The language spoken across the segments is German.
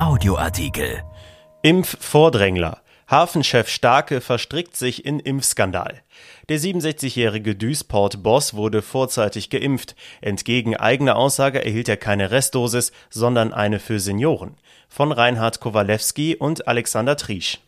Audioartikel. Impfvordrängler. Hafenchef Starke verstrickt sich in Impfskandal. Der 67-jährige Duisport-Boss wurde vorzeitig geimpft. Entgegen eigener Aussage erhielt er keine Restdosis, sondern eine für Senioren. Von Reinhard Kowalewski und Alexander Triesch.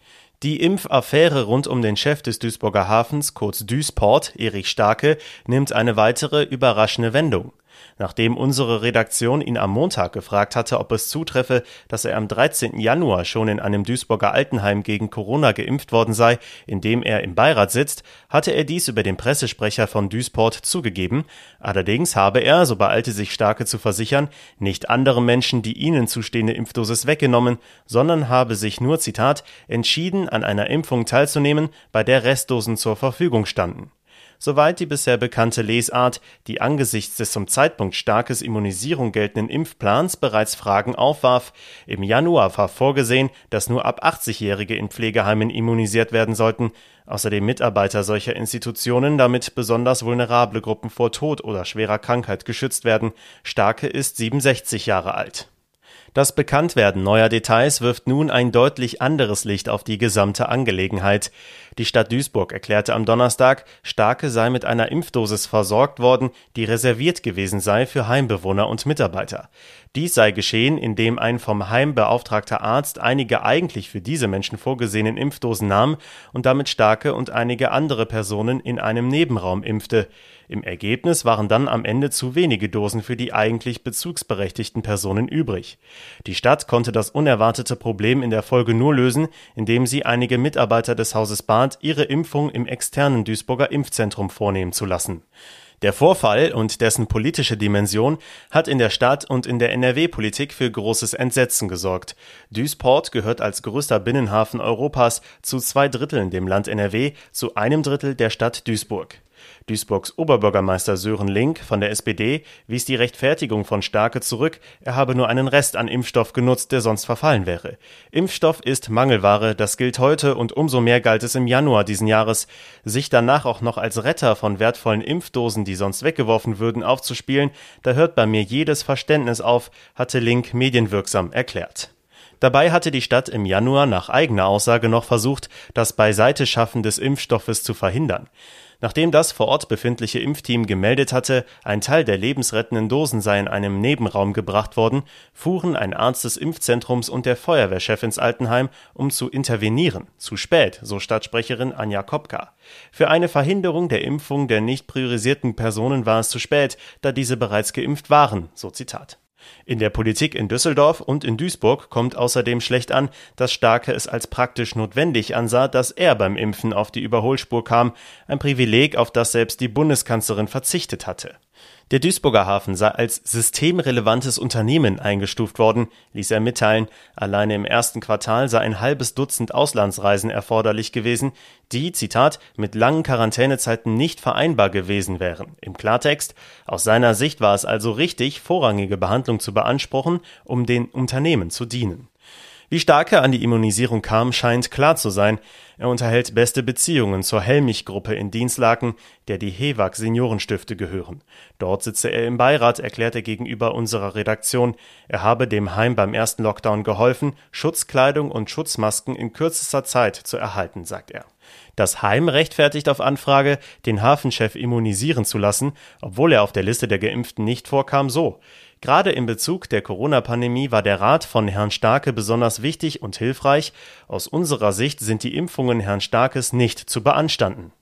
Die Impfaffäre rund um den Chef des Duisburger Hafens, kurz Duisport, Erich Starke, nimmt eine weitere überraschende Wendung. Nachdem unsere Redaktion ihn am Montag gefragt hatte, ob es zutreffe, dass er am 13. Januar schon in einem Duisburger Altenheim gegen Corona geimpft worden sei, in dem er im Beirat sitzt, hatte er dies über den Pressesprecher von Duisport zugegeben. Allerdings habe er, so beeilte sich Starke zu versichern, nicht andere Menschen die ihnen zustehende Impfdosis weggenommen, sondern habe sich nur, Zitat, entschieden, an einer Impfung teilzunehmen, bei der Restdosen zur Verfügung standen soweit die bisher bekannte Lesart, die angesichts des zum Zeitpunkt starkes Immunisierung geltenden Impfplans bereits Fragen aufwarf. Im Januar war vorgesehen, dass nur ab 80-Jährige in Pflegeheimen immunisiert werden sollten, außerdem Mitarbeiter solcher Institutionen, damit besonders vulnerable Gruppen vor Tod oder schwerer Krankheit geschützt werden. Starke ist 67 Jahre alt. Das Bekanntwerden neuer Details wirft nun ein deutlich anderes Licht auf die gesamte Angelegenheit. Die Stadt Duisburg erklärte am Donnerstag, Starke sei mit einer Impfdosis versorgt worden, die reserviert gewesen sei für Heimbewohner und Mitarbeiter. Dies sei geschehen, indem ein vom Heim beauftragter Arzt einige eigentlich für diese Menschen vorgesehenen Impfdosen nahm und damit Starke und einige andere Personen in einem Nebenraum impfte. Im Ergebnis waren dann am Ende zu wenige Dosen für die eigentlich bezugsberechtigten Personen übrig. Die Stadt konnte das unerwartete Problem in der Folge nur lösen, indem sie einige Mitarbeiter des Hauses bat, ihre Impfung im externen Duisburger Impfzentrum vornehmen zu lassen. Der Vorfall und dessen politische Dimension hat in der Stadt und in der NRW-Politik für großes Entsetzen gesorgt. Duisport gehört als größter Binnenhafen Europas zu zwei Dritteln dem Land NRW, zu einem Drittel der Stadt Duisburg. Duisburgs Oberbürgermeister Sören Link von der SPD wies die Rechtfertigung von Starke zurück, er habe nur einen Rest an Impfstoff genutzt, der sonst verfallen wäre. Impfstoff ist Mangelware, das gilt heute und umso mehr galt es im Januar diesen Jahres. Sich danach auch noch als Retter von wertvollen Impfdosen, die sonst weggeworfen würden, aufzuspielen, da hört bei mir jedes Verständnis auf, hatte Link medienwirksam erklärt. Dabei hatte die Stadt im Januar nach eigener Aussage noch versucht, das Beiseiteschaffen des Impfstoffes zu verhindern. Nachdem das vor Ort befindliche Impfteam gemeldet hatte, ein Teil der lebensrettenden Dosen sei in einem Nebenraum gebracht worden, fuhren ein Arzt des Impfzentrums und der Feuerwehrchef ins Altenheim, um zu intervenieren. Zu spät, so Stadtsprecherin Anja Kopka. Für eine Verhinderung der Impfung der nicht priorisierten Personen war es zu spät, da diese bereits geimpft waren, so Zitat. In der Politik in Düsseldorf und in Duisburg kommt außerdem schlecht an, dass Starke es als praktisch notwendig ansah, dass er beim Impfen auf die Überholspur kam, ein Privileg, auf das selbst die Bundeskanzlerin verzichtet hatte. Der Duisburger Hafen sei als systemrelevantes Unternehmen eingestuft worden, ließ er mitteilen. Alleine im ersten Quartal sei ein halbes Dutzend Auslandsreisen erforderlich gewesen, die, Zitat, mit langen Quarantänezeiten nicht vereinbar gewesen wären. Im Klartext, aus seiner Sicht war es also richtig, vorrangige Behandlung zu beanspruchen, um den Unternehmen zu dienen. Wie stark er an die Immunisierung kam, scheint klar zu sein. Er unterhält beste Beziehungen zur Helmich-Gruppe in Dienstlaken, der die Hewag Seniorenstifte gehören. Dort sitze er im Beirat, erklärt er gegenüber unserer Redaktion. Er habe dem Heim beim ersten Lockdown geholfen, Schutzkleidung und Schutzmasken in kürzester Zeit zu erhalten, sagt er. Das Heim rechtfertigt auf Anfrage, den Hafenchef immunisieren zu lassen, obwohl er auf der Liste der Geimpften nicht vorkam, so. Gerade in Bezug der Corona-Pandemie war der Rat von Herrn Starke besonders wichtig und hilfreich. Aus unserer Sicht sind die Impfungen Herrn Starkes nicht zu beanstanden.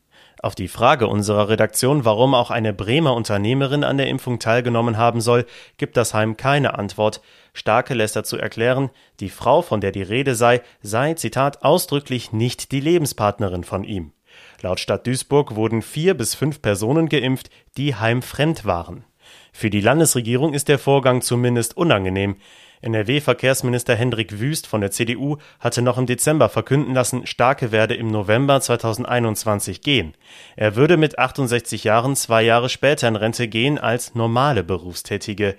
Auf die Frage unserer Redaktion, warum auch eine Bremer Unternehmerin an der Impfung teilgenommen haben soll, gibt das Heim keine Antwort. Starke lässt dazu erklären, die Frau, von der die Rede sei, sei, Zitat, ausdrücklich nicht die Lebenspartnerin von ihm. Laut Stadt Duisburg wurden vier bis fünf Personen geimpft, die heimfremd waren. Für die Landesregierung ist der Vorgang zumindest unangenehm. NRW-Verkehrsminister Hendrik Wüst von der CDU hatte noch im Dezember verkünden lassen, Starke werde im November 2021 gehen. Er würde mit 68 Jahren zwei Jahre später in Rente gehen als normale Berufstätige.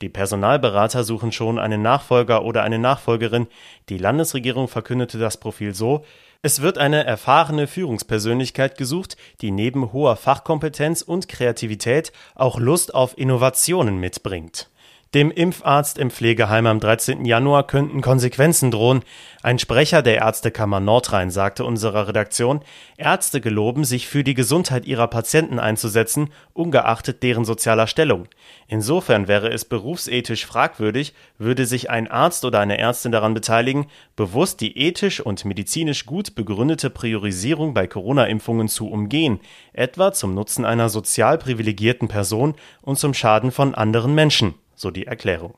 Die Personalberater suchen schon einen Nachfolger oder eine Nachfolgerin. Die Landesregierung verkündete das Profil so, es wird eine erfahrene Führungspersönlichkeit gesucht, die neben hoher Fachkompetenz und Kreativität auch Lust auf Innovationen mitbringt. Dem Impfarzt im Pflegeheim am 13. Januar könnten Konsequenzen drohen. Ein Sprecher der Ärztekammer Nordrhein sagte unserer Redaktion, Ärzte geloben, sich für die Gesundheit ihrer Patienten einzusetzen, ungeachtet deren sozialer Stellung. Insofern wäre es berufsethisch fragwürdig, würde sich ein Arzt oder eine Ärztin daran beteiligen, bewusst die ethisch und medizinisch gut begründete Priorisierung bei Corona-Impfungen zu umgehen, etwa zum Nutzen einer sozial privilegierten Person und zum Schaden von anderen Menschen so die Erklärung.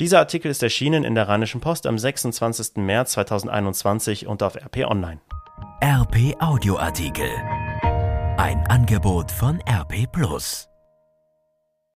Dieser Artikel ist erschienen in der Rheinischen Post am 26. März 2021 und auf RP Online. RP Audioartikel. Ein Angebot von RP Plus.